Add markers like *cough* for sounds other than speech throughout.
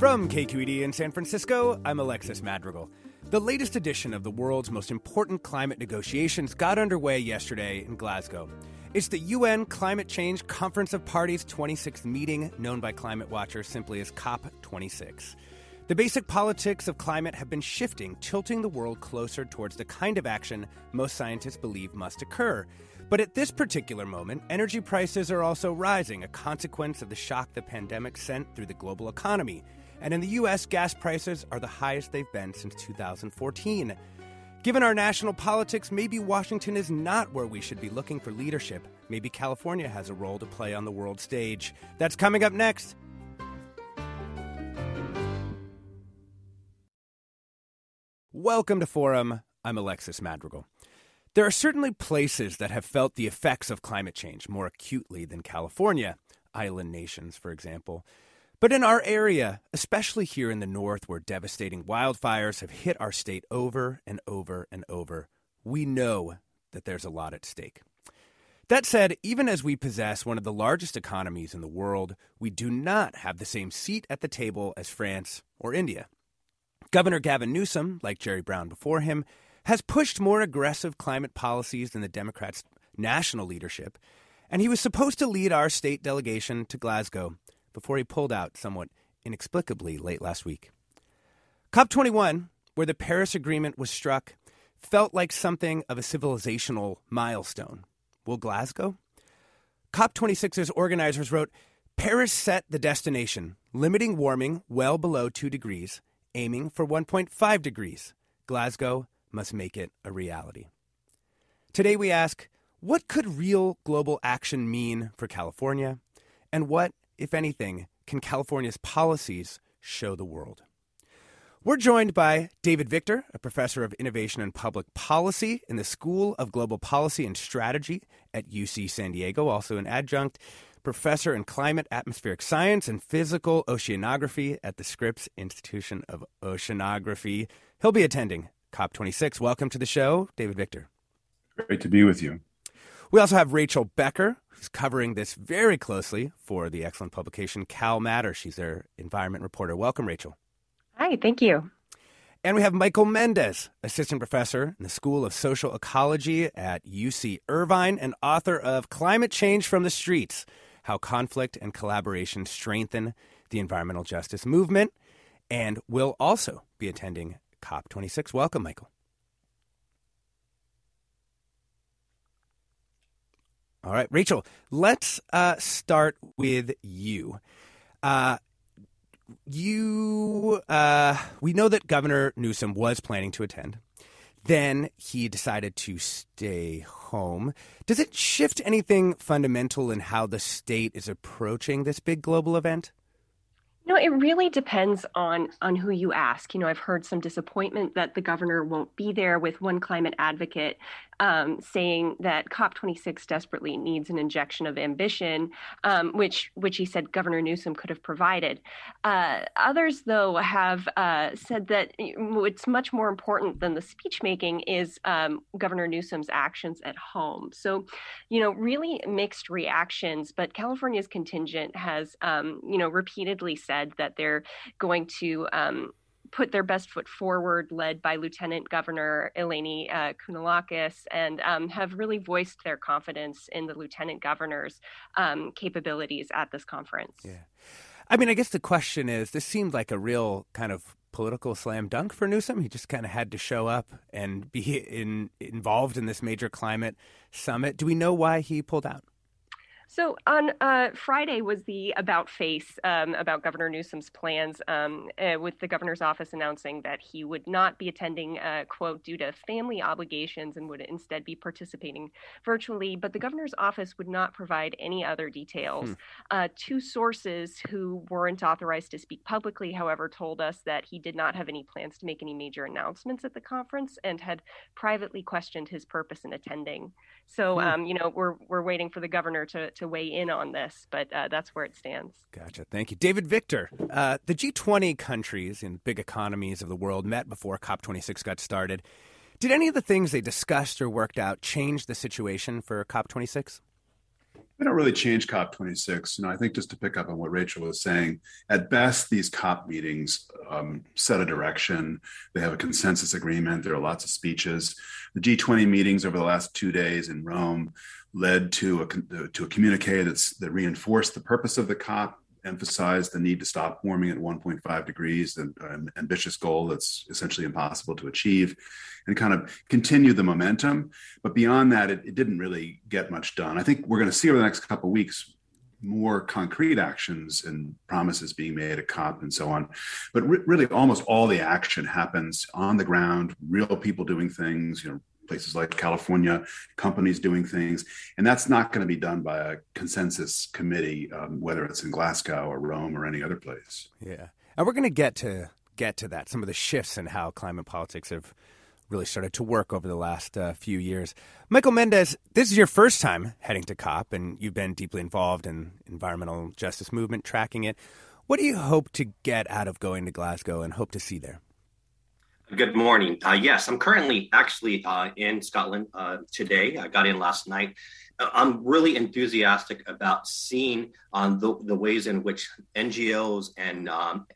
From KQED in San Francisco, I'm Alexis Madrigal. The latest edition of the world's most important climate negotiations got underway yesterday in Glasgow. It's the UN Climate Change Conference of Parties 26th meeting, known by climate watchers simply as COP26. The basic politics of climate have been shifting, tilting the world closer towards the kind of action most scientists believe must occur. But at this particular moment, energy prices are also rising, a consequence of the shock the pandemic sent through the global economy. And in the U.S., gas prices are the highest they've been since 2014. Given our national politics, maybe Washington is not where we should be looking for leadership. Maybe California has a role to play on the world stage. That's coming up next. Welcome to Forum. I'm Alexis Madrigal. There are certainly places that have felt the effects of climate change more acutely than California, island nations, for example. But in our area, especially here in the north where devastating wildfires have hit our state over and over and over, we know that there's a lot at stake. That said, even as we possess one of the largest economies in the world, we do not have the same seat at the table as France or India. Governor Gavin Newsom, like Jerry Brown before him, has pushed more aggressive climate policies than the Democrats' national leadership, and he was supposed to lead our state delegation to Glasgow before he pulled out somewhat inexplicably late last week. COP21, where the Paris Agreement was struck, felt like something of a civilizational milestone. Will Glasgow? COP26's organizers wrote Paris set the destination, limiting warming well below 2 degrees, aiming for 1.5 degrees. Glasgow must make it a reality. Today we ask what could real global action mean for California, and what if anything, can California's policies show the world? We're joined by David Victor, a professor of innovation and public policy in the School of Global Policy and Strategy at UC San Diego, also an adjunct professor in climate, atmospheric science, and physical oceanography at the Scripps Institution of Oceanography. He'll be attending COP26. Welcome to the show, David Victor. Great to be with you. We also have Rachel Becker, who's covering this very closely for the excellent publication Cal Matter. She's their environment reporter. Welcome, Rachel. Hi, thank you. And we have Michael Mendez, assistant professor in the School of Social Ecology at UC Irvine and author of Climate Change from the Streets How Conflict and Collaboration Strengthen the Environmental Justice Movement, and will also be attending COP26. Welcome, Michael. All right, Rachel, let's uh, start with you. Uh, you, uh, we know that Governor Newsom was planning to attend. Then he decided to stay home. Does it shift anything fundamental in how the state is approaching this big global event? No, it really depends on on who you ask. You know, I've heard some disappointment that the governor won't be there. With one climate advocate um, saying that COP26 desperately needs an injection of ambition, um, which which he said Governor Newsom could have provided. Uh, others, though, have uh, said that what's much more important than the speech making is um, Governor Newsom's actions at home. So, you know, really mixed reactions. But California's contingent has, um, you know, repeatedly said that they're going to um, put their best foot forward, led by Lieutenant Governor Eleni uh, and um, have really voiced their confidence in the Lieutenant Governor's um, capabilities at this conference. Yeah. I mean, I guess the question is this seemed like a real kind of political slam dunk for Newsom. He just kind of had to show up and be in, involved in this major climate summit. Do we know why he pulled out? So on uh, Friday was the about face um, about Governor Newsom's plans, um, uh, with the governor's office announcing that he would not be attending, uh, quote, due to family obligations and would instead be participating virtually. But the governor's office would not provide any other details. Hmm. Uh, two sources who weren't authorized to speak publicly, however, told us that he did not have any plans to make any major announcements at the conference and had privately questioned his purpose in attending. So, hmm. um, you know, we're we're waiting for the governor to to weigh in on this, but uh, that's where it stands. Gotcha. Thank you, David Victor. Uh, the G20 countries and big economies of the world met before COP26 got started. Did any of the things they discussed or worked out change the situation for COP26? They don't really change COP26. You know, I think just to pick up on what Rachel was saying, at best, these COP meetings um, set a direction. They have a consensus agreement. There are lots of speeches. The G20 meetings over the last two days in Rome led to a to a communique that's that reinforced the purpose of the COP, emphasized the need to stop warming at 1.5 degrees, an um, ambitious goal that's essentially impossible to achieve, and kind of continue the momentum. But beyond that, it, it didn't really get much done. I think we're going to see over the next couple weeks more concrete actions and promises being made at COP and so on. But re- really, almost all the action happens on the ground, real people doing things, you know, places like California, companies doing things. And that's not going to be done by a consensus committee, um, whether it's in Glasgow or Rome or any other place. Yeah. And we're going to get to get to that, some of the shifts in how climate politics have really started to work over the last uh, few years. Michael Mendez, this is your first time heading to COP, and you've been deeply involved in environmental justice movement, tracking it. What do you hope to get out of going to Glasgow and hope to see there? Good morning. Uh, yes, I'm currently actually uh, in Scotland uh, today. I got in last night. Uh, I'm really enthusiastic about seeing um, the, the, ways in which NGOs and um,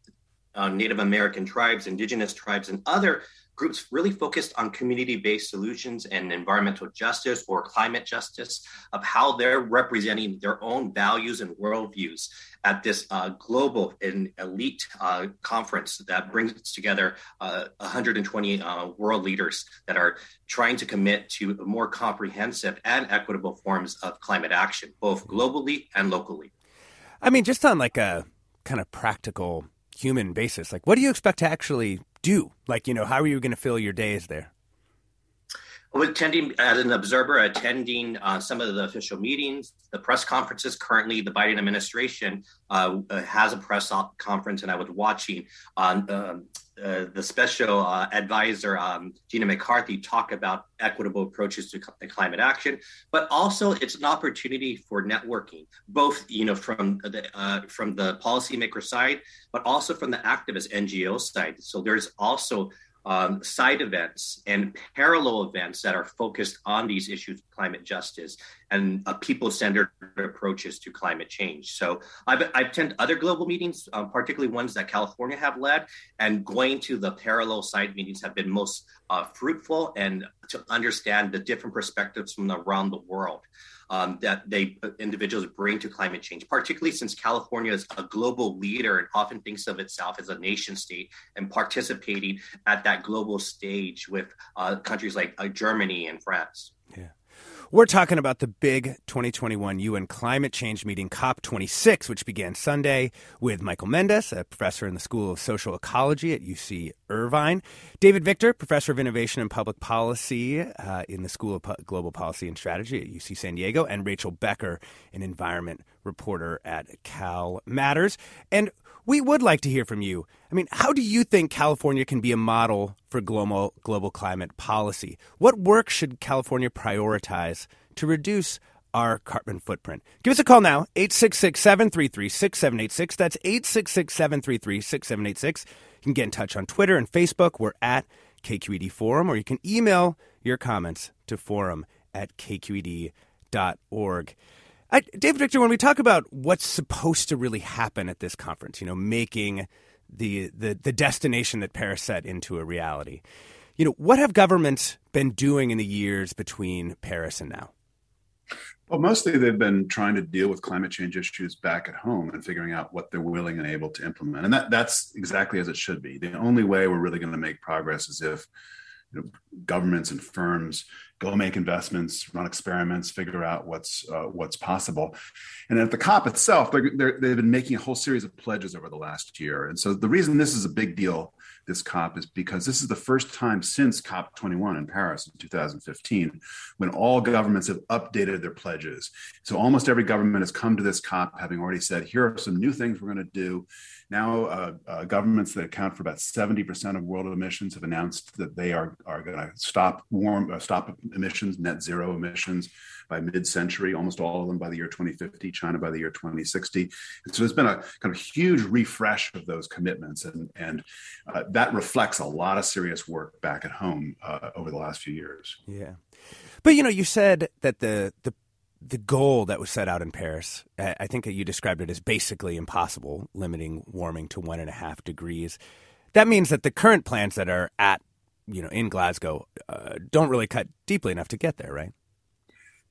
uh, Native American tribes, indigenous tribes, and other groups really focused on community-based solutions and environmental justice or climate justice of how they're representing their own values and worldviews at this uh, global and elite uh, conference that brings together uh, 120 uh, world leaders that are trying to commit to more comprehensive and equitable forms of climate action, both globally and locally. I mean, just on like a kind of practical human basis, like what do you expect to actually do? Like, you know, how are you going to fill your days there? Well, attending as an observer, attending uh, some of the official meetings, the press conferences. Currently, the Biden administration uh, has a press conference, and I was watching on um, the special uh, advisor um, Gina McCarthy talk about equitable approaches to climate action, but also it's an opportunity for networking, both you know from the uh, from the policymaker side, but also from the activist NGO side. So there's also um, side events and parallel events that are focused on these issues of climate justice and uh, people-centered approaches to climate change. So I've, I've attended other global meetings, um, particularly ones that California have led, and going to the parallel side meetings have been most uh, fruitful and to understand the different perspectives from around the world um, that they uh, individuals bring to climate change, particularly since California is a global leader and often thinks of itself as a nation state and participating at that global stage with uh, countries like uh, Germany and France. Yeah. We're talking about the big 2021 UN climate change meeting, COP26, which began Sunday with Michael Mendez, a professor in the School of Social Ecology at UC Irvine, David Victor, professor of innovation and public policy uh, in the School of Global Policy and Strategy at UC San Diego, and Rachel Becker, an environment reporter at Cal Matters. And we would like to hear from you. I mean, how do you think California can be a model for global, global climate policy? What work should California prioritize to reduce our carbon footprint? Give us a call now, 866 733 6786. That's 866 733 6786. You can get in touch on Twitter and Facebook. We're at KQED Forum, or you can email your comments to forum at kqed.org. David Victor, when we talk about what's supposed to really happen at this conference, you know, making the, the, the destination that Paris set into a reality. You know, what have governments been doing in the years between Paris and now? Well, mostly they've been trying to deal with climate change issues back at home and figuring out what they're willing and able to implement. And that, that's exactly as it should be. The only way we're really going to make progress is if you know, governments and firms go make investments, run experiments, figure out what's uh, what's possible. And at the COP itself, they have been making a whole series of pledges over the last year. And so the reason this is a big deal, this COP, is because this is the first time since COP 21 in Paris in 2015 when all governments have updated their pledges. So almost every government has come to this COP having already said, here are some new things we're going to do. Now, uh, uh, governments that account for about 70% of world emissions have announced that they are, are going to stop warm, uh, stop emissions, net zero emissions by mid-century, almost all of them by the year 2050, China by the year 2060. And so there's been a kind of huge refresh of those commitments, and, and uh, that reflects a lot of serious work back at home uh, over the last few years. Yeah. But you know, you said that the the the goal that was set out in Paris, I think that you described it as basically impossible, limiting warming to one and a half degrees. That means that the current plans that are at, you know, in Glasgow uh, don't really cut deeply enough to get there, right?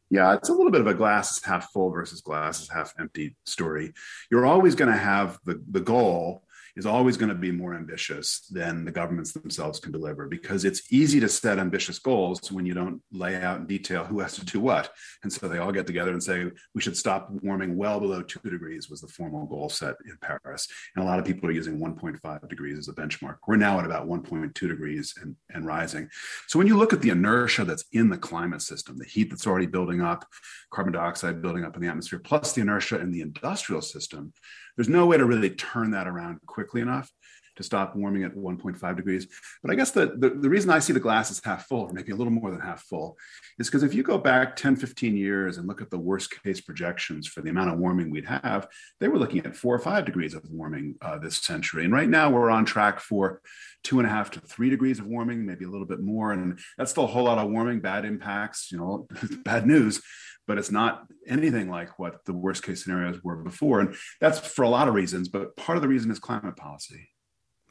Yeah, it's a little bit of a glass half full versus glass half empty story. You're always going to have the the goal is always going to be more ambitious than the governments themselves can deliver because it's easy to set ambitious goals when you don't lay out in detail who has to do what. And so they all get together and say, we should stop warming well below two degrees, was the formal goal set in Paris. And a lot of people are using 1.5 degrees as a benchmark. We're now at about 1.2 degrees and, and rising. So when you look at the inertia that's in the climate system, the heat that's already building up, carbon dioxide building up in the atmosphere, plus the inertia in the industrial system, there's no way to really turn that around quickly enough to stop warming at 1.5 degrees. But I guess the, the, the, reason I see the glass as half full, or maybe a little more than half full, is because if you go back 10, 15 years and look at the worst case projections for the amount of warming we'd have, they were looking at four or five degrees of warming uh, this century. And right now we're on track for two and a half to three degrees of warming, maybe a little bit more. And that's still a whole lot of warming, bad impacts, you know, *laughs* bad news but it's not anything like what the worst case scenarios were before. And that's for a lot of reasons, but part of the reason is climate policy.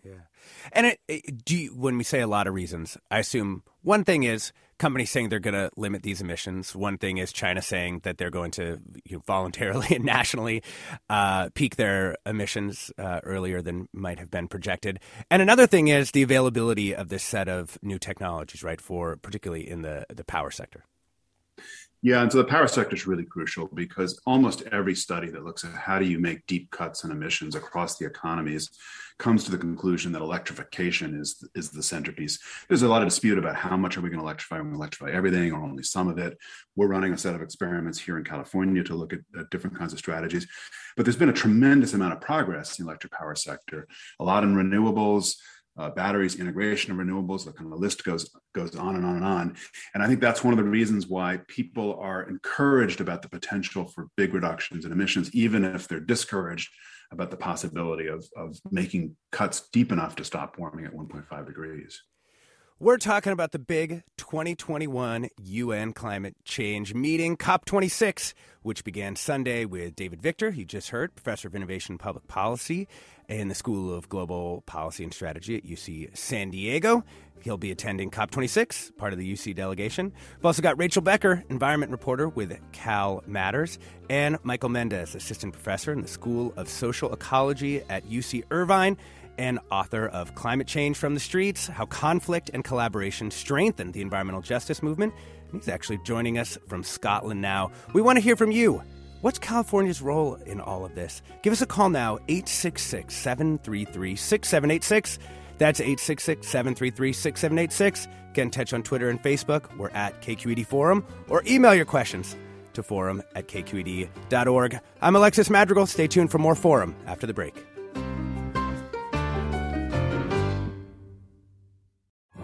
Yeah. And it, it, do you, when we say a lot of reasons, I assume one thing is companies saying they're going to limit these emissions. One thing is China saying that they're going to you know, voluntarily *laughs* and nationally uh, peak their emissions uh, earlier than might have been projected. And another thing is the availability of this set of new technologies, right, for particularly in the, the power sector. Yeah, and so the power sector is really crucial because almost every study that looks at how do you make deep cuts in emissions across the economies comes to the conclusion that electrification is is the centerpiece. There's a lot of dispute about how much are we going to electrify? Are we electrify everything or only some of it? We're running a set of experiments here in California to look at, at different kinds of strategies. But there's been a tremendous amount of progress in the electric power sector, a lot in renewables, uh, batteries, integration of renewables. The kind of list goes goes on and on and on. And I think that's one of the reasons why people are encouraged about the potential for big reductions in emissions, even if they're discouraged about the possibility of of making cuts deep enough to stop warming at 1.5 degrees. We're talking about the big 2021 UN climate change meeting, COP26, which began Sunday with David Victor, you just heard, professor of innovation and public policy in the School of Global Policy and Strategy at UC San Diego. He'll be attending COP26, part of the UC delegation. We've also got Rachel Becker, environment reporter with Cal Matters, and Michael Mendez, assistant professor in the School of Social Ecology at UC Irvine and author of Climate Change from the Streets How Conflict and Collaboration Strengthen the Environmental Justice Movement. And he's actually joining us from Scotland now. We want to hear from you. What's California's role in all of this? Give us a call now, 866 733 6786. That's 866 733 6786. Get in touch on Twitter and Facebook. We're at KQED Forum, or email your questions to forum at kqed.org. I'm Alexis Madrigal. Stay tuned for more Forum after the break.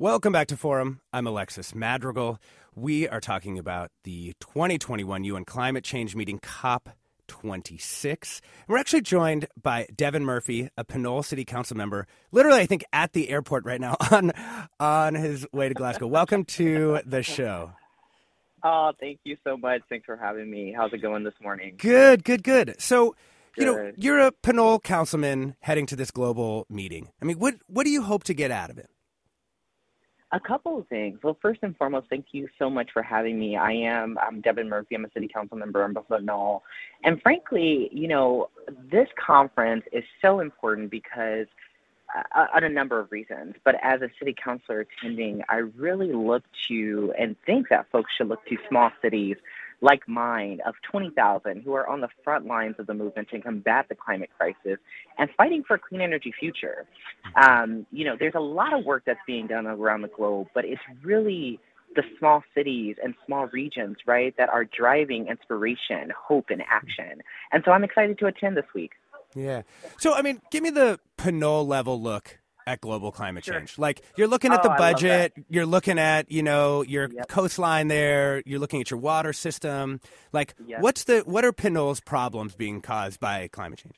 Welcome back to Forum. I'm Alexis Madrigal. We are talking about the 2021 UN climate change meeting, COP26. We're actually joined by Devin Murphy, a Pinole City Council member, literally, I think, at the airport right now *laughs* on, on his way to Glasgow. Welcome to the show. Oh, thank you so much. Thanks for having me. How's it going this morning? Good, good, good. So, you know, you're a Pinole councilman heading to this global meeting. I mean, what what do you hope to get out of it? A couple of things. Well, first and foremost, thank you so much for having me. I am I'm Devin Murphy. I'm a city council member in beautiful Pinole. And frankly, you know, this conference is so important because uh, on a number of reasons. But as a city councilor attending, I really look to and think that folks should look to small cities like mine of 20,000 who are on the front lines of the movement to combat the climate crisis and fighting for a clean energy future. Um, you know, there's a lot of work that's being done around the globe, but it's really the small cities and small regions, right, that are driving inspiration, hope, and action. And so I'm excited to attend this week. Yeah. So, I mean, give me the Pinole level look at global climate sure. change. Like you're looking at oh, the budget, you're looking at, you know, your yep. coastline there, you're looking at your water system. Like yep. what's the what are Pinole's problems being caused by climate change?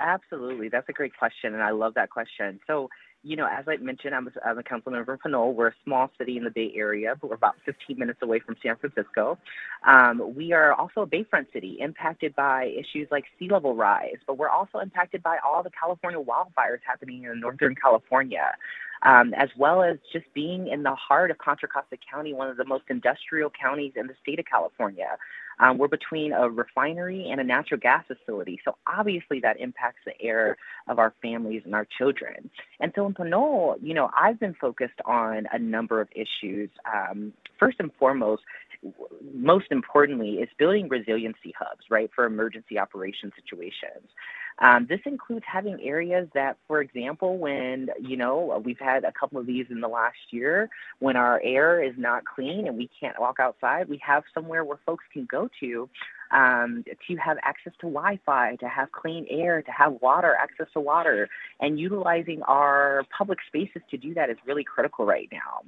Absolutely. That's a great question and I love that question. So you know, as I mentioned, I'm a, I'm a council member from Pinole. We're a small city in the Bay Area, but we're about 15 minutes away from San Francisco. Um, we are also a bayfront city impacted by issues like sea level rise, but we're also impacted by all the California wildfires happening in Northern California. Um, as well as just being in the heart of Contra Costa County, one of the most industrial counties in the state of California. Um, we're between a refinery and a natural gas facility. So obviously that impacts the air of our families and our children. And so in Pinole, you know, I've been focused on a number of issues. Um, first and foremost, most importantly, is building resiliency hubs, right, for emergency operation situations. Um, this includes having areas that, for example, when, you know, we've had a couple of these in the last year, when our air is not clean and we can't walk outside, we have somewhere where folks can go to um, to have access to Wi-Fi, to have clean air, to have water, access to water, and utilizing our public spaces to do that is really critical right now.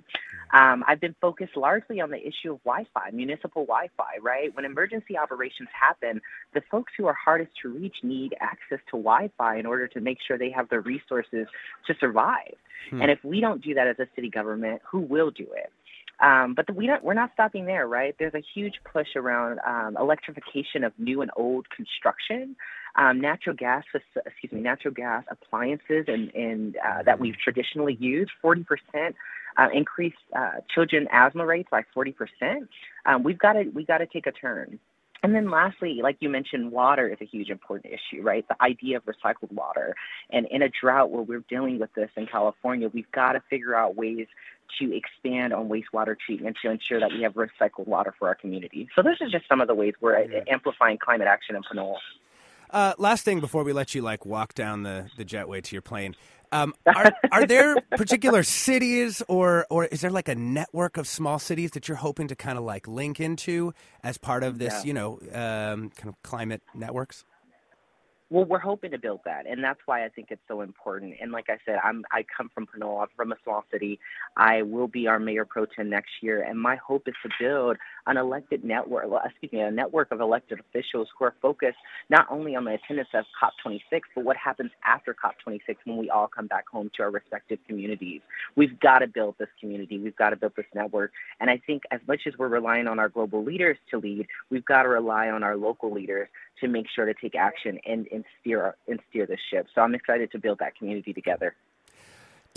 Um, I've been focused largely on the issue of Wi-Fi, municipal Wi-Fi. Right when emergency operations happen, the folks who are hardest to reach need access to Wi-Fi in order to make sure they have the resources to survive. Hmm. And if we don't do that as a city government, who will do it? Um, but the, we don't, we're not stopping there, right? There's a huge push around um, electrification of new and old construction, um, natural gas, excuse me, natural gas appliances, and, and uh, that we've traditionally used. Forty percent uh, increased uh, children asthma rates by forty percent. Um, we've got to we got to take a turn. And then lastly, like you mentioned, water is a huge important issue, right? The idea of recycled water. And in a drought where we're dealing with this in California, we've got to figure out ways to expand on wastewater treatment to ensure that we have recycled water for our community. So those are just some of the ways we're amplifying climate action in Pinole. Uh, last thing before we let you like walk down the, the jetway to your plane. Um, are, are there particular cities or or is there like a network of small cities that you're hoping to kind of like link into as part of this, yeah. you know, um, kind of climate networks? Well, we're hoping to build that, and that's why I think it's so important. And like I said, I'm I come from Pinole, I'm from a small city. I will be our mayor pro tem next year, and my hope is to build an elected network, excuse me, a network of elected officials who are focused not only on the attendance of COP26, but what happens after COP26 when we all come back home to our respective communities. We've got to build this community. We've got to build this network. And I think as much as we're relying on our global leaders to lead, we've got to rely on our local leaders to make sure to take action and, and steer and steer the ship. So I'm excited to build that community together.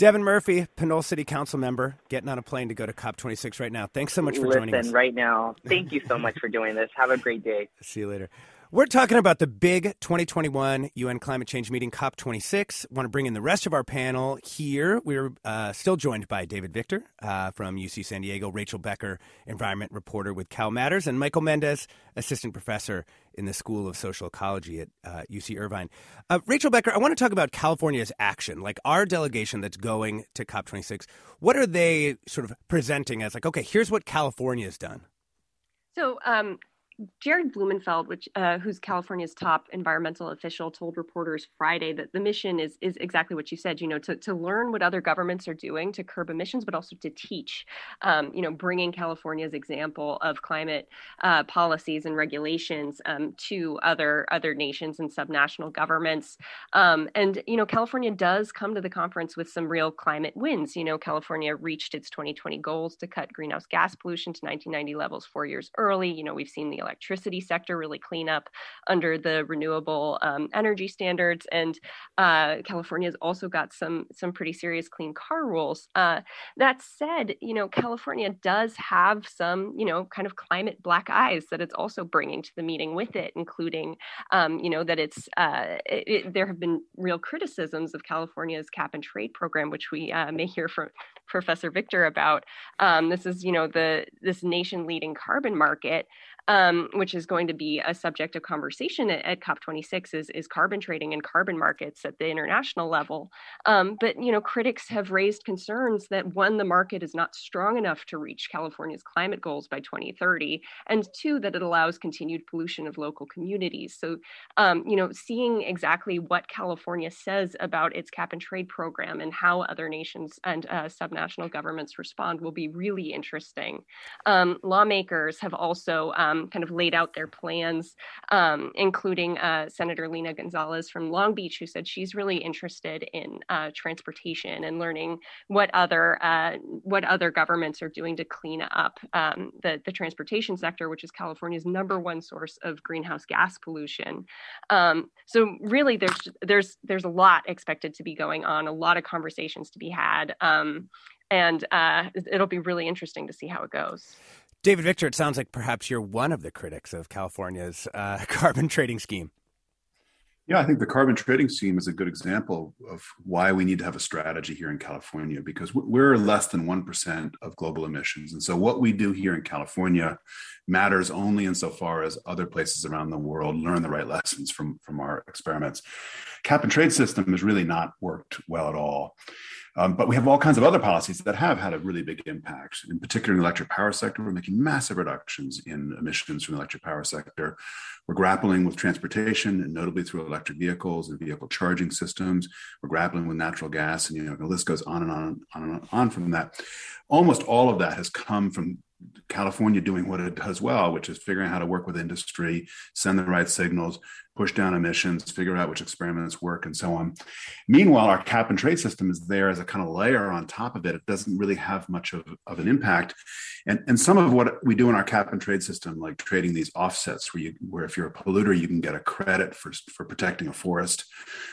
Devin Murphy, Pinole City Council member, getting on a plane to go to COP26 right now. Thanks so much for Listen, joining us. right now. Thank you so *laughs* much for doing this. Have a great day. See you later. We're talking about the big 2021 UN climate change meeting, COP26. Want to bring in the rest of our panel here. We're uh, still joined by David Victor uh, from UC San Diego, Rachel Becker, environment reporter with Cal Matters, and Michael Mendez, assistant professor in the School of Social Ecology at uh, UC Irvine. Uh, Rachel Becker, I want to talk about California's action, like our delegation that's going to COP26. What are they sort of presenting as like, okay, here's what California's done? So, um, Jared Blumenfeld, which uh, who's California's top environmental official, told reporters Friday that the mission is is exactly what you said. You know, to to learn what other governments are doing to curb emissions, but also to teach. Um, you know, bringing California's example of climate uh, policies and regulations um, to other other nations and subnational governments. Um, and you know, California does come to the conference with some real climate wins. You know, California reached its 2020 goals to cut greenhouse gas pollution to 1990 levels four years early. You know, we've seen the electricity sector really clean up under the renewable um, energy standards. And uh, California has also got some some pretty serious clean car rules. Uh, that said, you know, California does have some, you know, kind of climate black eyes that it's also bringing to the meeting with it, including, um, you know, that it's uh, it, it, there have been real criticisms of California's cap and trade program, which we uh, may hear from Professor Victor about. Um, this is, you know, the this nation leading carbon market um, which is going to be a subject of conversation at, at, COP26, is, is carbon trading and carbon markets at the international level. Um, but you know, critics have raised concerns that one, the market is not strong enough to reach California's climate goals by 2030, and two, that it allows continued pollution of local communities. So, um, you know, seeing exactly what California says about its cap and trade program and how other nations and uh, subnational governments respond will be really interesting. Um, lawmakers have also um, um, kind of laid out their plans, um, including uh, Senator Lena Gonzalez from Long Beach, who said she's really interested in uh, transportation and learning what other uh, what other governments are doing to clean up um, the the transportation sector, which is California's number one source of greenhouse gas pollution. Um, so really, there's there's there's a lot expected to be going on, a lot of conversations to be had um, and uh, it'll be really interesting to see how it goes. David Victor, it sounds like perhaps you're one of the critics of California's uh, *laughs* carbon trading scheme. Yeah, I think the carbon trading scheme is a good example of why we need to have a strategy here in California because we're less than 1% of global emissions. And so, what we do here in California matters only insofar as other places around the world learn the right lessons from, from our experiments. Cap and trade system has really not worked well at all. Um, but we have all kinds of other policies that have had a really big impact. In particular, in the electric power sector, we're making massive reductions in emissions from the electric power sector. We're grappling with transportation, and notably through electric vehicles and vehicle charging systems. We're grappling with natural gas, and you know the list goes on and on and on and on from that. Almost all of that has come from California doing what it does well, which is figuring out how to work with industry, send the right signals, push down emissions, figure out which experiments work, and so on. Meanwhile, our cap and trade system is there as a kind of layer on top of it. It doesn't really have much of, of an impact. And, and some of what we do in our cap and trade system, like trading these offsets, where you where if you're a polluter, you can get a credit for, for protecting a forest.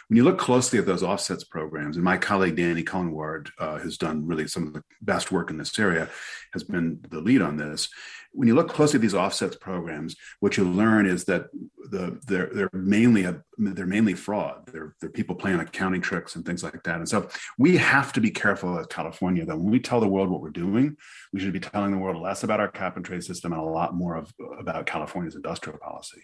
When you look closely at those offsets programs, and my colleague Danny Cullenward, uh, who's done really some of the best work in this area, has been the lead on this when you look closely at these offsets programs, what you learn is that the they're they're mainly a, they're mainly fraud. They're they're people playing accounting tricks and things like that. And so we have to be careful as California that when we tell the world what we're doing, we should be telling the world less about our cap and trade system and a lot more of about California's industrial policy.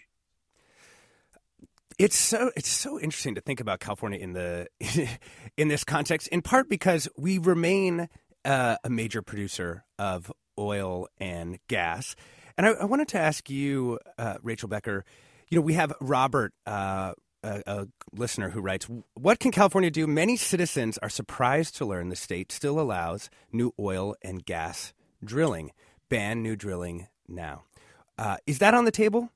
It's so it's so interesting to think about California in the *laughs* in this context, in part because we remain uh, a major producer of oil and gas. And I, I wanted to ask you, uh, Rachel Becker. You know, we have Robert, uh, a, a, listener, who writes, "What can California do? Many citizens are surprised to learn the state still allows new oil and gas drilling. Ban new drilling now. Uh, is that on the table?"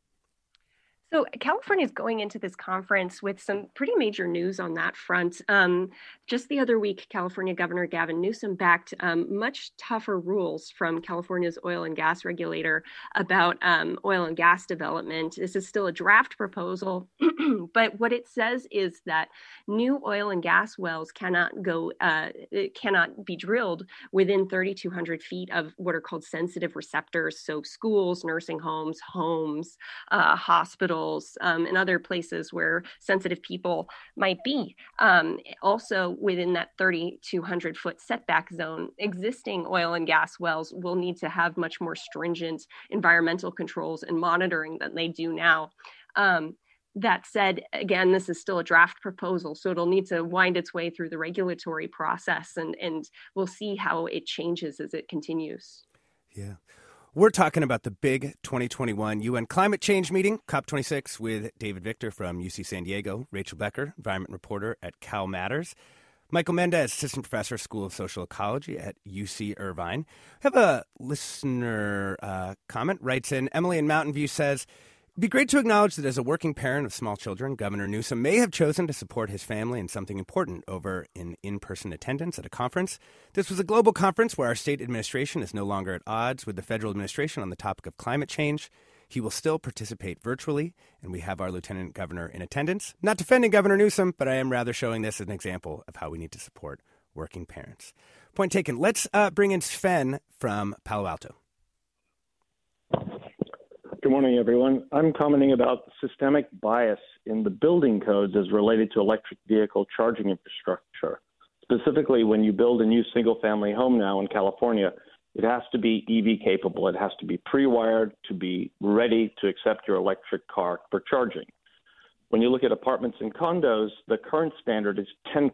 So, California is going into this conference with some pretty major news on that front. Um, just the other week, California Governor Gavin Newsom backed um, much tougher rules from California's oil and gas regulator about um, oil and gas development. This is still a draft proposal, *clears throat* but what it says is that new oil and gas wells cannot go, uh, cannot be drilled within 3,200 feet of what are called sensitive receptors. So, schools, nursing homes, homes, uh, hospitals hospitals um, and other places where sensitive people might be. Um, also, within that 3,200 foot setback zone, existing oil and gas wells will need to have much more stringent environmental controls and monitoring than they do now. Um, that said, again, this is still a draft proposal, so it'll need to wind its way through the regulatory process, and, and we'll see how it changes as it continues. Yeah. We're talking about the big 2021 UN climate change meeting, COP26, with David Victor from UC San Diego, Rachel Becker, environment reporter at Cal Matters, Michael Mendez, assistant professor, School of Social Ecology at UC Irvine. I have a listener uh, comment, writes in Emily in Mountain View says, be great to acknowledge that as a working parent of small children, Governor Newsom may have chosen to support his family in something important over in in person attendance at a conference. This was a global conference where our state administration is no longer at odds with the federal administration on the topic of climate change. He will still participate virtually, and we have our lieutenant governor in attendance. Not defending Governor Newsom, but I am rather showing this as an example of how we need to support working parents. Point taken. Let's uh, bring in Sven from Palo Alto. Good morning, everyone. I'm commenting about systemic bias in the building codes as related to electric vehicle charging infrastructure. Specifically, when you build a new single family home now in California, it has to be EV capable. It has to be pre wired to be ready to accept your electric car for charging. When you look at apartments and condos, the current standard is 10%.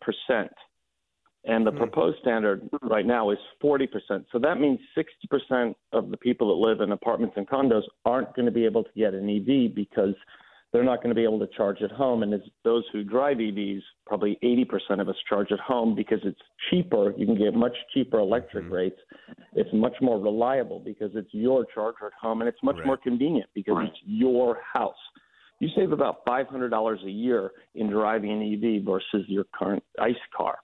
And the mm-hmm. proposed standard right now is 40%. So that means 60% of the people that live in apartments and condos aren't going to be able to get an EV because they're not going to be able to charge at home. And as those who drive EVs, probably 80% of us charge at home because it's cheaper. You can get much cheaper electric mm-hmm. rates. It's much more reliable because it's your charger at home, and it's much right. more convenient because right. it's your house. You save about $500 a year in driving an EV versus your current ICE car.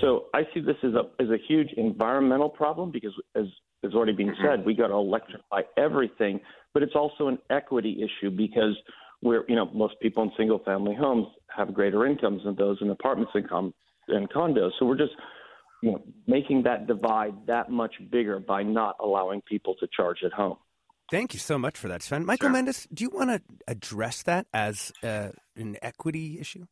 So I see this as a as a huge environmental problem because as has already been mm-hmm. said, we got to electrify everything, but it's also an equity issue because we're you know most people in single family homes have greater incomes than those in apartments and, com- and condos. So we're just you know making that divide that much bigger by not allowing people to charge at home. Thank you so much for that, Sven. Michael sure. Mendez, do you want to address that as uh, an equity issue?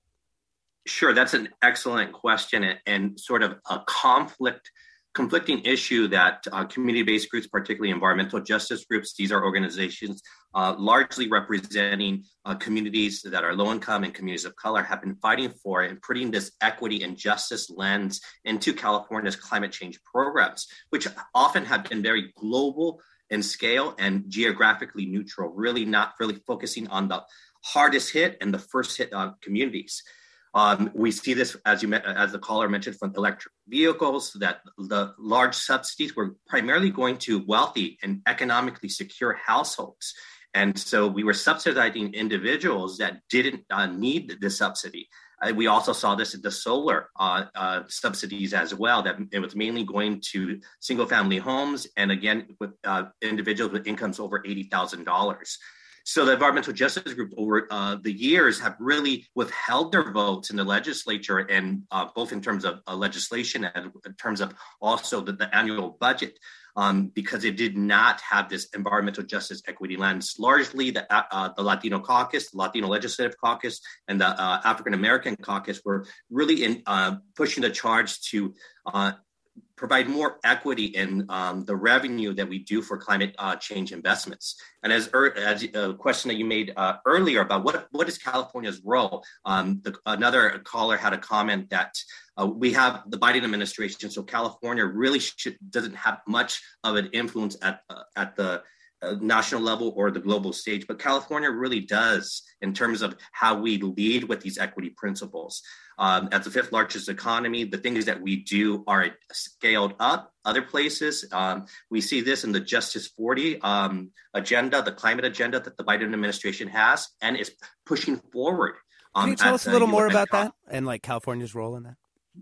Sure, that's an excellent question and, and sort of a conflict conflicting issue that uh, community-based groups, particularly environmental justice groups, these are organizations uh, largely representing uh, communities that are low-income and communities of color, have been fighting for and putting this equity and justice lens into California's climate change programs, which often have been very global in scale and geographically neutral, really not really focusing on the hardest hit and the first hit on communities. Um, we see this, as you as the caller mentioned, from electric vehicles. That the large subsidies were primarily going to wealthy and economically secure households, and so we were subsidizing individuals that didn't uh, need the subsidy. Uh, we also saw this in the solar uh, uh subsidies as well. That it was mainly going to single-family homes, and again with uh, individuals with incomes over eighty thousand dollars. So the environmental justice group over uh, the years have really withheld their votes in the legislature, and uh, both in terms of uh, legislation and in terms of also the, the annual budget. Um, because it did not have this environmental justice equity lens. Largely, the, uh, uh the Latino caucus, the Latino Legislative Caucus, and the uh, African American caucus were really in uh, pushing the charge to uh, provide more equity in um, the revenue that we do for climate uh, change investments. And as, er, as a question that you made uh, earlier about what, what is California's role, um, the, another caller had a comment that uh, we have the Biden administration, so California really should, doesn't have much of an influence at, uh, at the uh, national level or the global stage, but California really does in terms of how we lead with these equity principles. Um, as the fifth largest economy, the things that we do are scaled up. Other places, um, we see this in the Justice 40 um, agenda, the climate agenda that the Biden administration has, and is pushing forward. Can you tell us a little more about that and like California's role in that?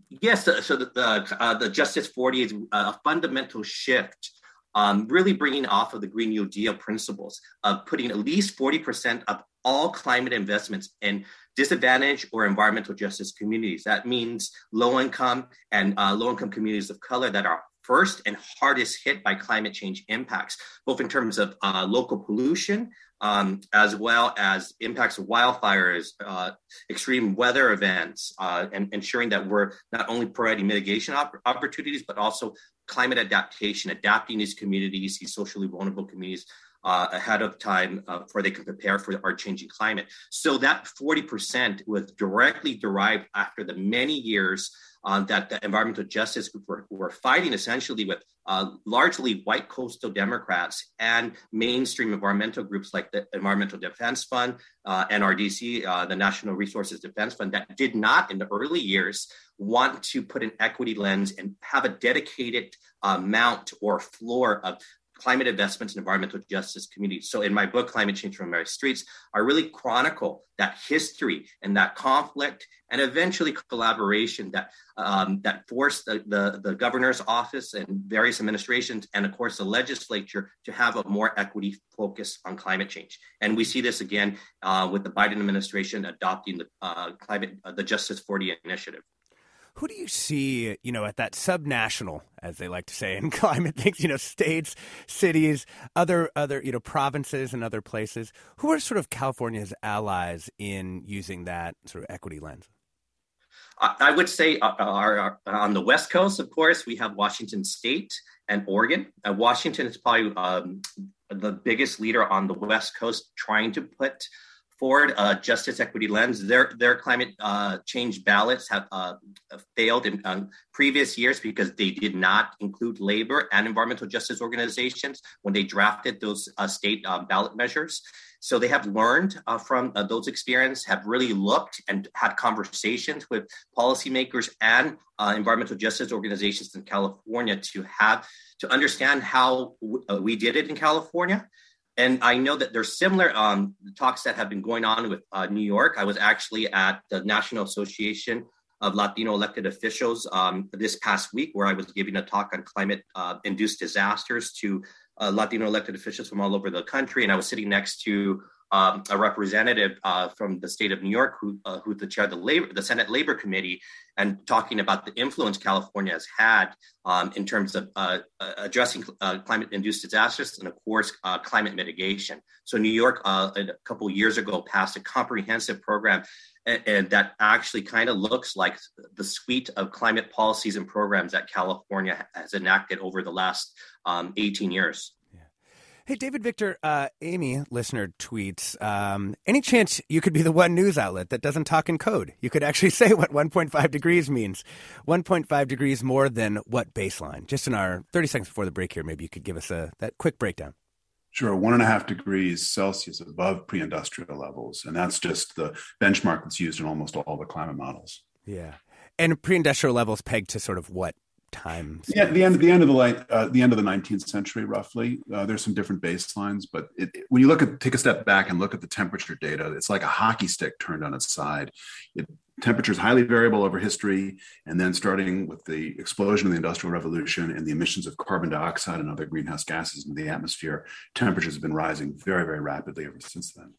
Yes, so the the, uh, the Justice 40 is a fundamental shift um, really bringing off of the Green New Deal principles of putting at least 40% of all climate investments in disadvantaged or environmental justice communities. That means low income and uh, low income communities of color that are first and hardest hit by climate change impacts, both in terms of uh, local pollution, um, as well as impacts of wildfires, uh, extreme weather events, uh, and ensuring that we're not only providing mitigation op- opportunities, but also climate adaptation, adapting these communities, these socially vulnerable communities uh, ahead of time uh, before they can prepare for our changing climate. So that 40% was directly derived after the many years uh, that the environmental justice group were, were fighting essentially with uh, largely white coastal Democrats and mainstream environmental groups like the Environmental Defense Fund, uh, NRDC, uh, the National Resources Defense Fund, that did not in the early years want to put an equity lens and have a dedicated amount or floor of climate investments and environmental justice communities. So in my book, Climate Change from America's Streets, I really chronicle that history and that conflict and eventually collaboration that um, that forced the, the, the, governor's office and various administrations and of course the legislature to have a more equity focus on climate change. And we see this again uh, with the Biden administration adopting the uh, climate uh, the Justice 40 initiative. Who do you see, you know, at that subnational, as they like to say in *laughs* climate things, you know, states, cities, other other, you know, provinces and other places? Who are sort of California's allies in using that sort of equity lens? I would say uh, our, our, on the West Coast, of course, we have Washington State and Oregon. Uh, Washington is probably um, the biggest leader on the West Coast trying to put forward uh, justice equity lens. Their their climate uh, change ballots have uh, failed in um, previous years because they did not include labor and environmental justice organizations when they drafted those uh, state uh, ballot measures. So they have learned uh, from those experiences, have really looked and had conversations with policymakers and environmental justice organizations in California to have to understand how w- we did it in California and I know that there's similar um, talks that have been going on with uh, New York. I was actually at the National Association of Latino elected officials um, this past week, where I was giving a talk on climate uh, induced disasters to uh, Latino elected officials from all over the country. And I was sitting next to um, a representative uh, from the state of New York who uh, the chair of the labor the Senate Labor Committee and talking about the influence California has had um, in terms of uh, uh addressing uh, climate induced disasters and of course uh, climate mitigation. So New York a couple years ago passed a comprehensive program and, and that actually kind of looks like the suite of climate policies and programs that California has enacted over the last um, 18 years. Hey, David Victor, uh, Amy, listener tweets, um, any chance you could be the one news outlet that doesn't talk in code? You could actually *laughs* say what 1.5 degrees means. 1.5 degrees more than what baseline? Just in our 30 seconds before the break here, maybe you could give us a that quick breakdown. Sure, one and a half degrees Celsius above pre industrial levels. And that's just the benchmark that's used in almost all the climate models. Yeah. And pre industrial levels pegged to sort of what time? Yeah, the end, the end of the late, uh, the end of the 19th century, roughly. Uh, there's some different baselines, but it, it, when you look at, take a step back and look at the temperature data, it's like a hockey stick turned on its side. It, temperature is highly variable over history, and then starting with the explosion of the Industrial Revolution and the emissions of carbon dioxide and other greenhouse gases into the atmosphere, temperatures have been rising very, very rapidly ever since then.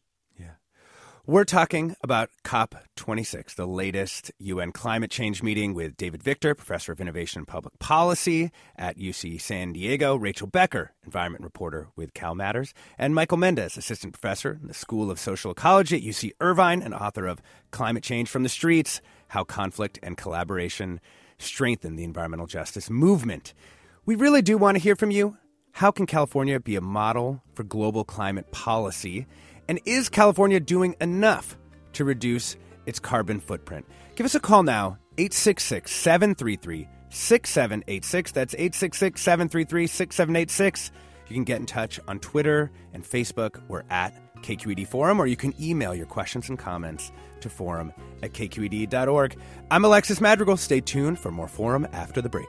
We're talking about COP26, the latest UN climate change meeting with David Victor, professor of innovation and public policy at UC San Diego, Rachel Becker, environment reporter with Cal Matters, and Michael Mendez, assistant professor in the School of Social Ecology at UC Irvine and author of Climate Change from the Streets How Conflict and Collaboration Strengthen the Environmental Justice Movement. We really do want to hear from you. How can California be a model for global climate policy? And is California doing enough to reduce its carbon footprint? Give us a call now, 866 733 6786. That's 866 733 6786. You can get in touch on Twitter and Facebook. We're at KQED Forum, or you can email your questions and comments to forum at kqed.org. I'm Alexis Madrigal. Stay tuned for more Forum after the break.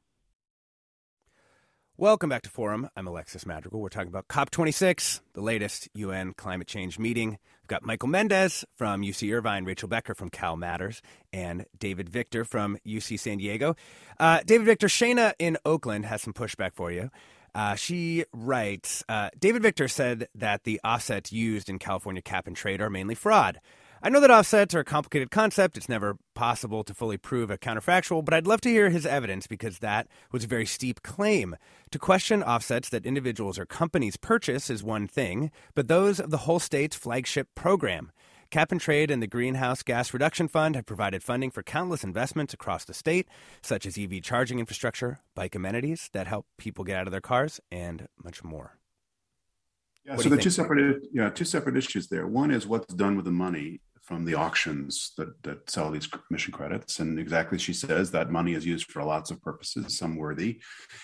Welcome back to Forum. I'm Alexis Madrigal. We're talking about COP26, the latest UN climate change meeting. We've got Michael Mendez from UC Irvine, Rachel Becker from Cal Matters, and David Victor from UC San Diego. Uh, David Victor, Shana in Oakland has some pushback for you. Uh, she writes uh, David Victor said that the offsets used in California cap and trade are mainly fraud. I know that offsets are a complicated concept. It's never possible to fully prove a counterfactual, but I'd love to hear his evidence because that was a very steep claim. To question offsets that individuals or companies purchase is one thing, but those of the whole state's flagship program. Cap and Trade and the Greenhouse Gas Reduction Fund have provided funding for countless investments across the state, such as EV charging infrastructure, bike amenities that help people get out of their cars, and much more. Yeah, what so the two separate, yeah, two separate issues there. One is what's done with the money, from the auctions that, that sell these emission credits. And exactly, she says that money is used for lots of purposes, some worthy.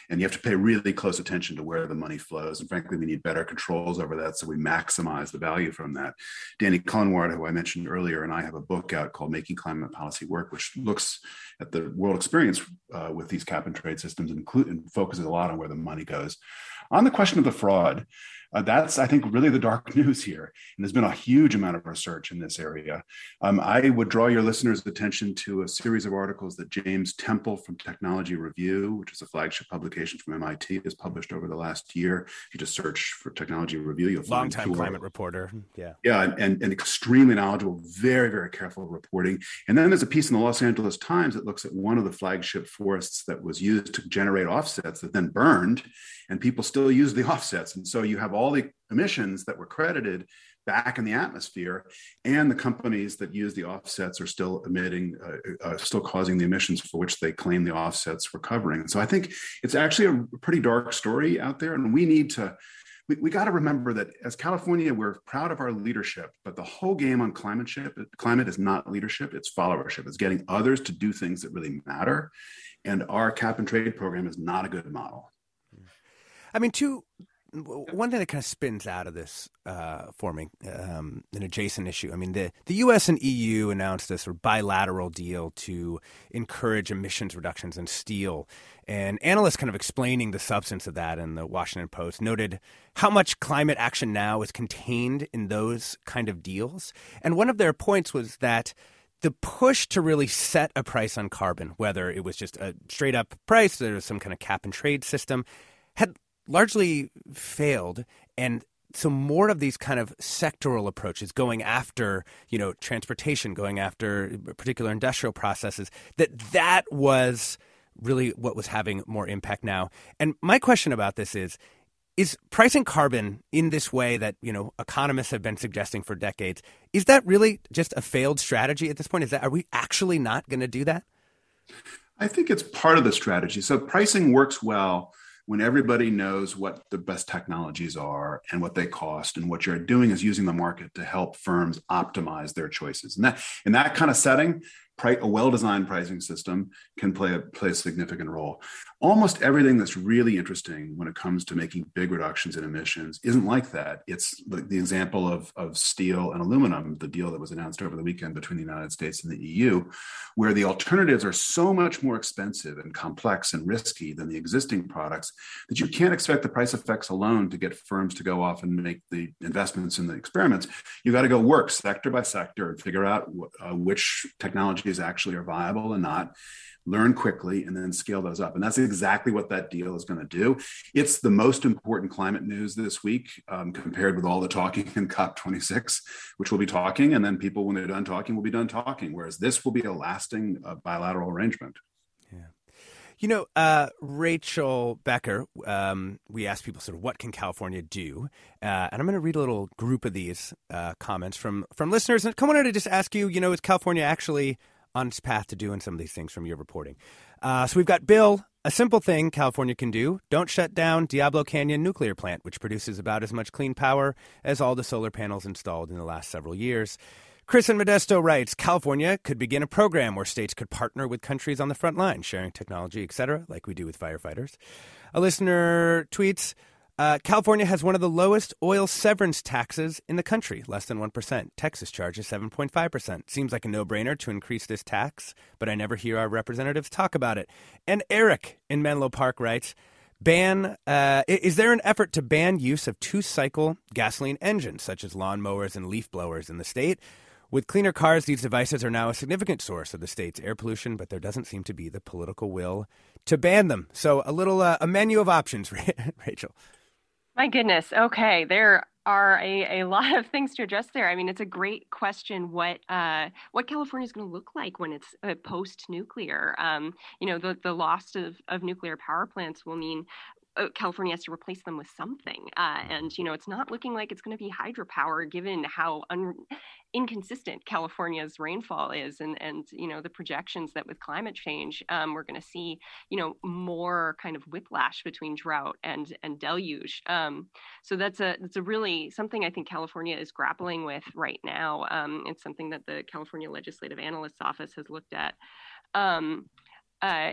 And you have to pay really close attention to where the money flows. And frankly, we need better controls over that so we maximize the value from that. Danny Cullenward, who I mentioned earlier, and I have a book out called Making Climate Policy Work, which looks at the world experience uh, with these cap and trade systems and, include, and focuses a lot on where the money goes. On the question of the fraud, uh, that's, I think, really the dark *laughs* news here. And there's been a huge amount of research in this area. Um, I would draw your listeners' attention to a series of articles that James Temple from Technology Review, which is a flagship publication from MIT, has published over the last year. If you just search for Technology Review, you'll find long-time climate reporter. Yeah, yeah, and, and extremely knowledgeable, very very careful reporting. And then there's a piece in the Los Angeles Times that looks at one of the flagship forests that was used to generate offsets that then burned, and people still use the *laughs* offsets. And so you have all the emissions that were credited back in the atmosphere, and the companies that use the offsets are still emitting, uh, uh, still causing the emissions for which they claim the offsets were covering. So I think it's actually a pretty dark story out there, and we need to. We, we got to remember that as California, we're proud of our leadership, but the whole game on climate, ship, climate is not leadership, it's followership. It's getting others to do things that really matter. And our cap and trade program is not a good model. I mean, two one thing that kind of spins out of this uh, for me, um, an adjacent issue. I mean, the, the U.S. and EU announced this sort of bilateral deal to encourage emissions reductions in steel. And analysts kind of explaining the substance of that in the Washington Post noted how much climate action now is contained in those kind of deals. And one of their points was that the push to really set a price on carbon, whether it was just a straight up price, there was some kind of cap and trade system, had largely failed and so more of these kind of sectoral approaches going after you know transportation going after particular industrial processes that that was really what was having more impact now. And my question about this is is pricing carbon in this way that you know economists have been suggesting for decades is that really just a failed strategy at this point? Is that are we actually not going to do that? I think it's part of the strategy. So pricing works well when everybody knows what the best technologies are and what they cost and what you're doing is using the market to help firms optimize their choices. And that in that kind of setting a well-designed pricing system can play a play a significant role. Almost everything that's really interesting when it comes to making big reductions in emissions isn't like that. It's like the example of, of steel and aluminum, the deal that was announced over the weekend between the United States and the EU, where the alternatives are so much more expensive and complex and risky than the existing products that you can't expect the price effects alone to get firms to go off and make the investments in the experiments. You've got to go work sector by sector and figure out uh, which technologies actually are viable and not learn quickly and then scale those up and that's exactly what that deal is going to do it's the most important climate news this week um, compared with all the talking in cop26 which we'll be talking and then people when they're done talking will be done talking whereas this will be a lasting uh, bilateral arrangement Yeah. you know, uh, Rachel Becker, um, we asked people sort of what can California do, uh, and I'm going to read a little group of these uh, comments from from listeners. And come on to just ask you, you know, is California actually on its path to doing some of these things from your reporting? Uh, so we've got Bill. A simple thing California can do: don't shut down Diablo Canyon nuclear plant, which produces about as much clean power as all the solar panels installed in the last several years. Chris and Modesto writes California could begin a program where states could partner with countries on the front line, sharing technology, etc., like we do with firefighters. A listener tweets uh, California has one of the lowest oil severance taxes in the country, less than 1%. Texas charges 7.5%. Seems like a no brainer to increase this tax, but I never hear our representatives talk about it. And Eric in Menlo Park writes, ban uh, is there an effort to ban use of two cycle gasoline engines such as lawnmowers and leaf blowers in the state with cleaner cars, these devices are now a significant source of the state's air pollution, but there doesn't seem to be the political will to ban them. So, a little uh, a menu of options, *laughs* Rachel. My goodness. Okay, there are a, a *laughs* lot of things to address there. I mean, it's a great question. What uh, what California is going to look like when it's uh, post nuclear? Um, you know, the the loss of, of nuclear power plants will mean California has to replace them with something. Uh, and, you know, it's not looking like it's going to be hydropower given how un- inconsistent California's rainfall is. And, and, you know, the projections that with climate change, um, we're going to see, you know, more kind of whiplash between drought and, and deluge. Um, so that's a, that's a really something I think California is grappling with right now. Um, it's something that the California Legislative Analyst's Office has looked at. Um, uh,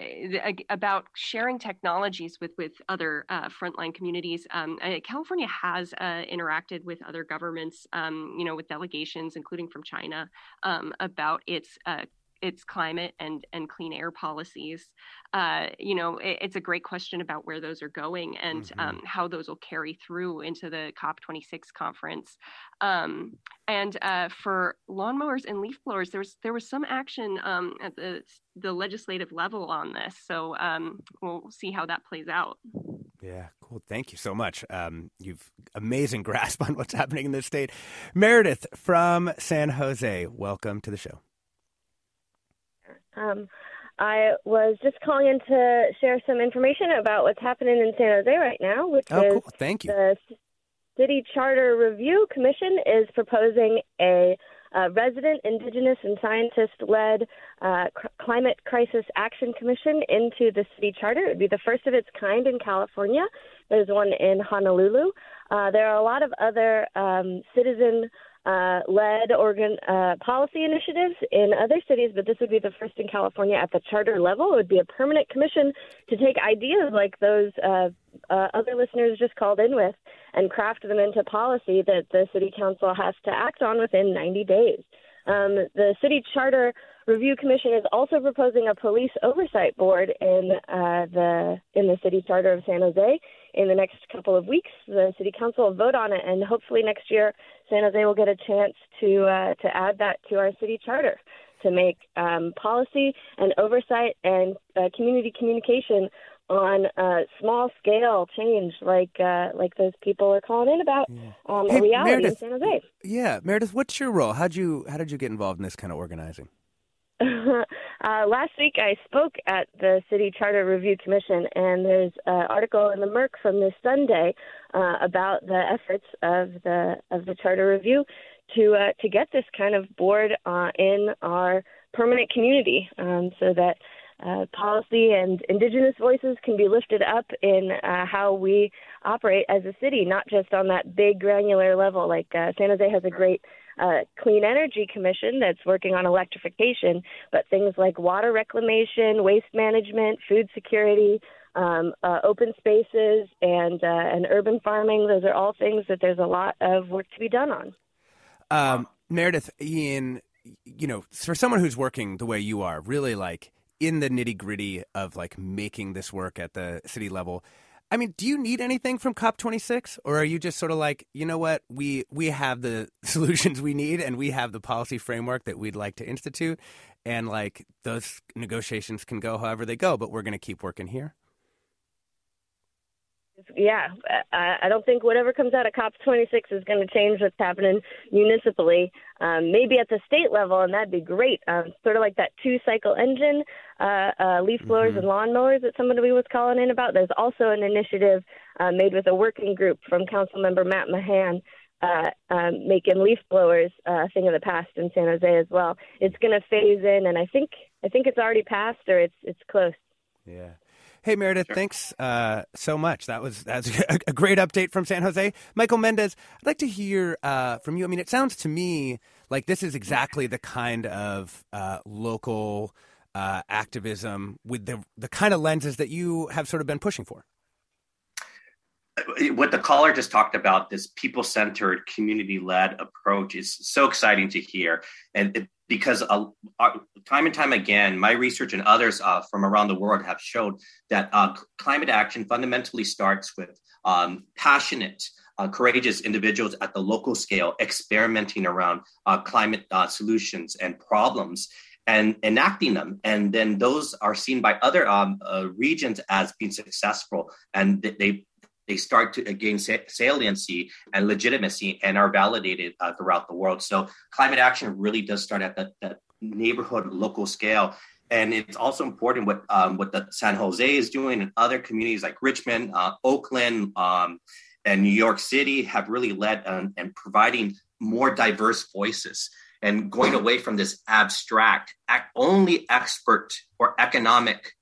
about sharing technologies with with other uh, frontline communities. Um, uh, California has uh, interacted with other governments, um, you know, with delegations, including from China, um, about its uh, its climate and and clean air policies. Uh, you know, it, it's a great question about where those are going and mm-hmm. um, how those will carry through into the COP26 conference. Um, and uh, for lawnmowers and leaf blowers, there was there was some action um, at the the legislative level on this. So um, we'll see how that plays out. Yeah, cool. Thank you so much. Um, you've amazing *laughs* grasp on what's happening in the state. Meredith from San Jose, welcome to the show. Um, I was just calling in to share some information about what's happening in San Jose right now, which oh, is cool. Thank you. the City Charter Review Commission is proposing a uh, resident, indigenous, and scientist-led uh, cr- climate crisis action commission into the city charter. It would be the first of its kind in California. There's one in Honolulu. Uh, there are a lot of other um, citizen uh, led organ uh, policy initiatives in other cities, but this would be the first in California at the charter level. It would be a permanent commission to take ideas like those uh, uh, other listeners just called in with and craft them into policy that the city council has to act on within 90 days. Um, the city charter review commission is also proposing a police oversight board in uh, the in the city charter of San Jose. In the next couple of weeks, the city council will vote on it, and hopefully next year San Jose will get a chance to uh, to add that to our city charter to make um, policy and oversight and uh, community communication on a small scale change like uh, like those people are calling in about yeah. um, hey, a reality Meredith, in San Jose. Yeah, Meredith, what's your role? How'd you how did you get involved in this kind of organizing? *laughs* uh, last week, I spoke at the City Charter Review Commission, and there's an article in the Merc from this Sunday uh, about the efforts of the of the Charter Review to uh, to get this kind of board uh, in our permanent community, um, so that uh, policy and indigenous voices can be lifted up in uh, how we operate as a city, not just on that big granular level. Like San Jose has a great uh, Clean Energy Commission that's working on electrification, but things like water reclamation, waste management, food security, um, uh, open spaces, and uh, and urban farming. Those are all things that there's a lot of work to be done on. Um, Meredith, Ian, you know, for someone who's working the way you are, really like in the nitty gritty of like making this work at the city level. I mean, do you need anything from COP26, or are you just sort of like, you know what, we we have the *laughs* solutions we need, and we have the policy framework that we'd like to institute, and like those negotiations can go however they go, but we're going to keep working here yeah, I, I don't think whatever comes out of COP26 is going to change what's happening municipally. Um, maybe at the state level, and that'd be great. Um, sort of like that two-cycle engine, uh, uh, leaf blowers mm-hmm. and lawnmowers that somebody was calling in about. There's also an initiative uh, made with a working group from Council Member Matt Mahan. Uh, um, making leaf blowers uh, a thing of the past in San Jose as well. It's going to phase in, and I think I think it's already passed or it's it's close. Yeah. Hey Meredith, sure. thanks uh, so much. That was that's *laughs* a great update from San Jose. Michael Mendez, I'd like to hear uh, from you. I mean, it sounds to me like this is exactly the kind of uh, local uh, activism with the the kind of lenses that you have sort of been pushing for what the caller just talked about this people-centered community-led approach is so exciting to hear and it, because uh, time and time again my research and others uh, from around the world have showed that uh, climate action fundamentally starts with um, passionate uh, courageous individuals at the local scale experimenting around uh, climate uh, solutions and problems and enacting them. And then those are seen by other um, regions as being successful. And they they start to gain saliency and legitimacy and are validated uh, throughout the world. So climate action really does start at the, the neighborhood local scale. And it's also important what um, what the San Jose is doing and other communities like Richmond, uh, Oakland, um, and New York City have really led and providing more diverse voices and going away from this abstract, only expert or economic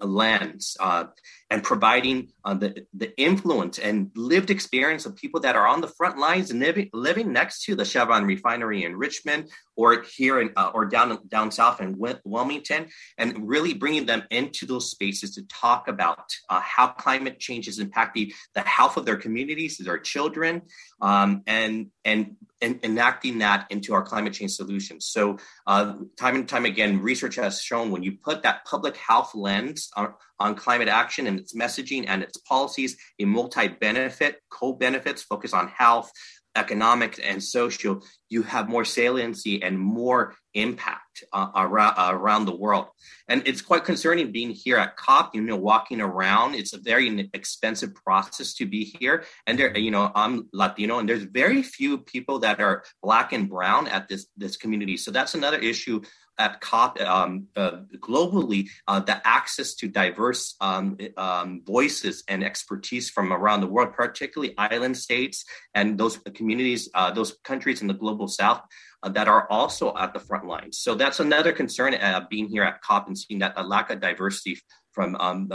lens uh, and providing uh, the, the influence and lived experience of people that are on the front lines and living, living next to the Chevron refinery in Richmond or here in, uh, or down down south in Wilmington, and really bringing them into those spaces to talk about uh, how climate change is impacting the health of their communities, their children, um, and and and enacting that into our climate change solutions. So, uh, time and time again, research has shown when you put that public health lens on, on climate action and its messaging and its policies, a multi benefit, co benefits focus on health, economic and social, you have more saliency and more impact uh, around, uh, around the world. And it's quite concerning being here at COP, you know, walking around. It's a very expensive process to be here. And there, you know, I'm Latino and there's very few people that are black and brown at this, this community. So that's another issue at COP um, uh, globally, uh, the access to diverse um, um, voices and expertise from around the world, particularly island states and those communities, uh, those countries in the global south uh, that are also at the front lines. So that's another concern uh, being here at COP and seeing that lack of diversity from um,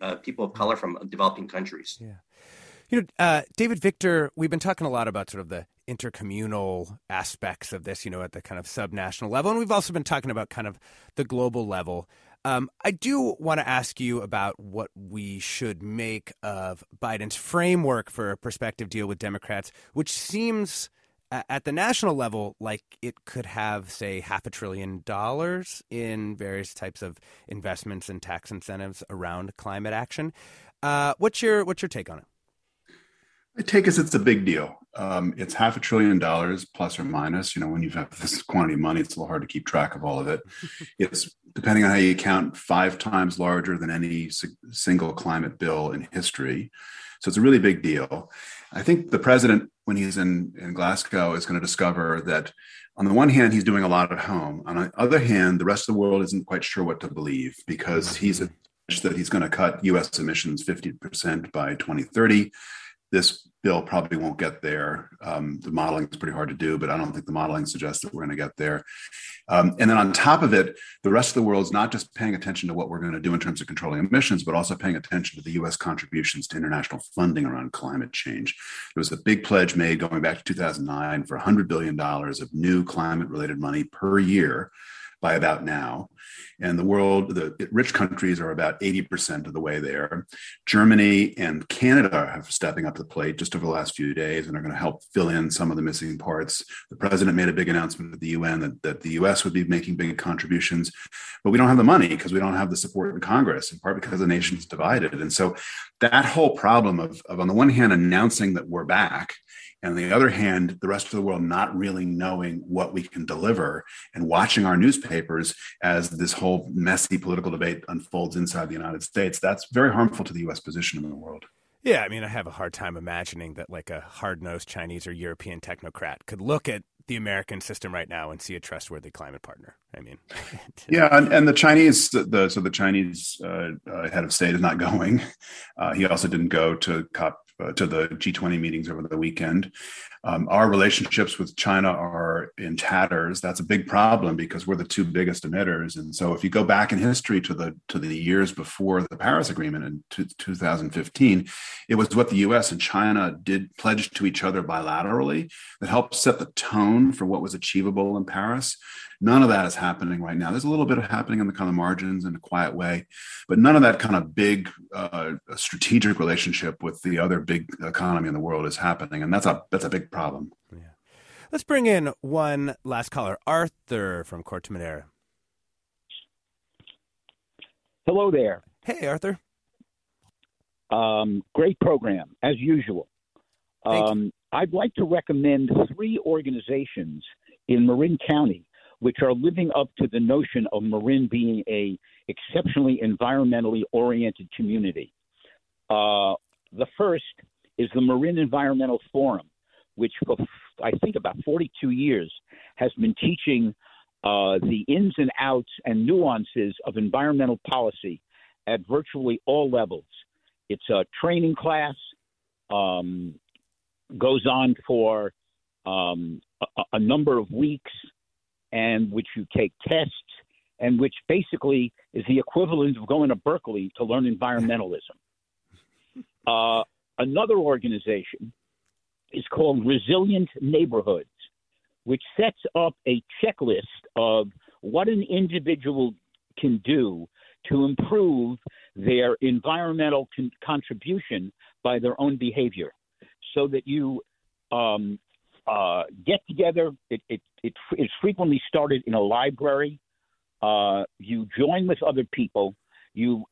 uh, people of color from developing countries. Yeah. You know, uh, David Victor, we've been talking a lot about sort of the intercommunal aspects of this, you know, at the kind of subnational level. And we've also been talking about kind of the global level. Um, I do want to ask you about what we should make of Biden's framework for a prospective deal with Democrats, which seems at the national level like it could have, say, half a trillion dollars in various types of investments and tax incentives around climate action. Uh, what's your what's your take on it? I take as it's a big deal. Um, it's half a trillion dollars plus or minus. You know, when you have this quantity of money, it's a little hard to keep track of all of it. *laughs* it's depending on how you count, five times larger than any single climate bill in history. So it's a really big deal. I think the president, when he's in, in Glasgow, is going to discover that on the one hand, he's doing a lot at home. On the other hand, the rest of the world isn't quite sure what to believe because he's that he's going to cut U.S. emissions 50% by 2030 this bill probably won't get there. Um, the modeling is pretty hard to do, but I don't think the modeling suggests that we're going to get there. Um, and then on top of it, the rest of the world is not just paying attention to what we're going to do in terms of controlling emissions, but also paying attention to the US contributions to international funding around climate change. There was a big pledge made going back to 2009 for $100 billion of new climate related money per year by about now. And the world, the rich countries are about 80% of the way there. Germany and Canada have stepping up the plate just over the last few days and are going to help fill in some of the missing parts. The president made a big announcement at the UN that, that the US would be making big contributions, but we don't have the money because we don't have the support in Congress, in part because the nation is divided. And so that whole problem of, of on the one hand, announcing that we're back and on the other hand, the rest of the world not really knowing what we can deliver and watching our newspapers as this whole messy political debate unfolds inside the United States, that's very harmful to the US position in the world. Yeah, I mean, I have a hard time imagining that like a hard nosed Chinese or European technocrat could look at the American system right now and see a trustworthy climate partner. I mean, *laughs* yeah, and, and, the Chinese, the, so the Chinese uh, uh, head of state is not *laughs* going. Uh, he also didn't go to COP uh, to the G20 meetings over the weekend. Um, our relationships with China are in tatters. That's a big problem because we're the two biggest emitters. And so, if you go back in history to the to the years before the Paris Agreement in t- 2015, it was what the U.S. and China did pledge to each other bilaterally that helped set the tone for what was achievable in Paris. None of that is happening right now. There's a little bit of happening in the kind of margins in a quiet way, but none of that kind of big uh, strategic relationship with the other big economy in the world is happening, and that's a that's a big problem. Yeah. Let's bring in one last caller, Arthur from Corte Madera. Hello there. Hey, Arthur. Um, great program as usual. Um, I'd like to recommend three organizations in Marin County which are living up to the notion of Marin being a exceptionally environmentally oriented community. Uh, the first is the Marin Environmental Forum, which for I think about 42 years has been teaching uh, the ins and outs and nuances of environmental policy at virtually all levels. It's a training class, um, goes on for um, a, a number of weeks and which you take tests, and which basically is the equivalent of going to Berkeley to learn environmentalism. *laughs* Uh, another organization is called Resilient Neighborhoods, which sets up a checklist of what an individual can do to improve their environmental con- contribution by their own behavior so that you um, uh, get together. It, it, it, it is frequently started in a library. Uh, you join with other people. You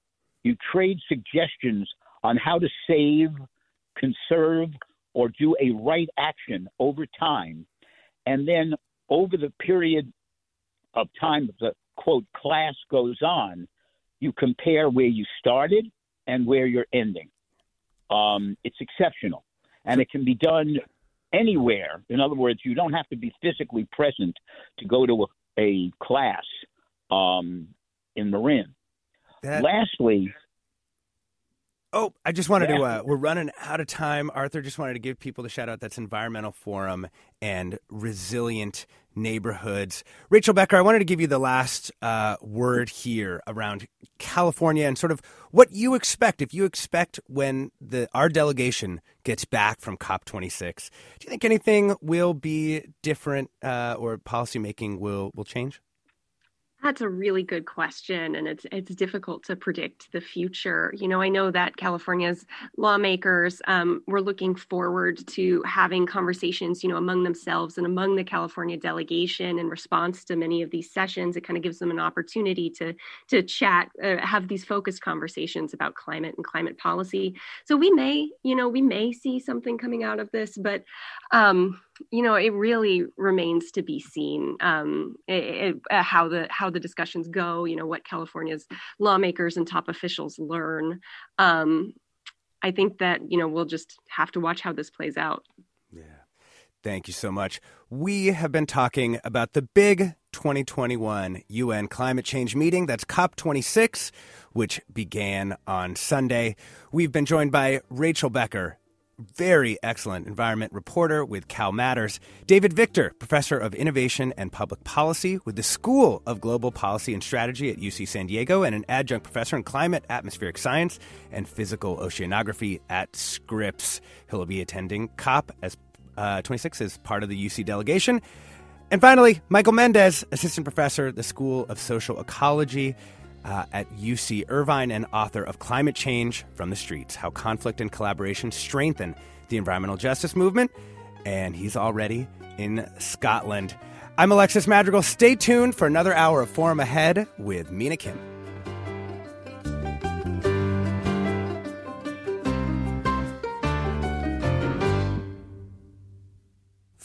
you trade suggestions on how to save, conserve, or do a right action over time, and then over the period of time the quote class goes on, you compare where you started and where you're ending. Um, it's exceptional, and it can be done anywhere. In other words, you don't have to be physically present to go to a, a class um, in Marin. That... Lastly, Oh, I just wanted yeah. to. Uh, we're running out of time. Arthur just wanted to give people the shout out. That's Environmental Forum and Resilient Neighborhoods. Rachel Becker, I wanted to give you the last uh, word here around California and sort of what you expect. If you expect when the our delegation gets back from COP26, do you think anything will be different uh, or policymaking will will change? That's a really good question, and it's it's difficult to predict the future. You know, I know that California's lawmakers um, were looking forward to having conversations, you know, among themselves and among the California delegation in response to many of these sessions. It kind of gives them an opportunity to to chat, uh, have these focused conversations about climate and climate policy. So we may, you know, we may see something coming out of this, but um, you know, it really remains to be seen um, it, it, uh, how the how the discussions go. You know, what California's lawmakers and top officials learn. Um, I think that you know we'll just have to watch how this plays out. Yeah, thank you so much. We have been talking about the big 2021 UN climate change meeting. That's COP26, which began on Sunday. We've been joined by Rachel Becker very excellent environment reporter with Cal Matters, David Victor, professor of innovation and public policy with the School of Global Policy and Strategy at UC San Diego, and an adjunct professor in climate, atmospheric science, and physical oceanography at Scripps. He'll be attending COP as uh, 26 as part of the UC delegation. And finally, Michael Mendez, assistant professor, at the School of Social Ecology uh, at UC Irvine and author of Climate Change from the Streets How Conflict and Collaboration Strengthen the Environmental Justice Movement. And he's already in Scotland. I'm Alexis Madrigal. Stay tuned for another hour of Forum Ahead with Mina Kim.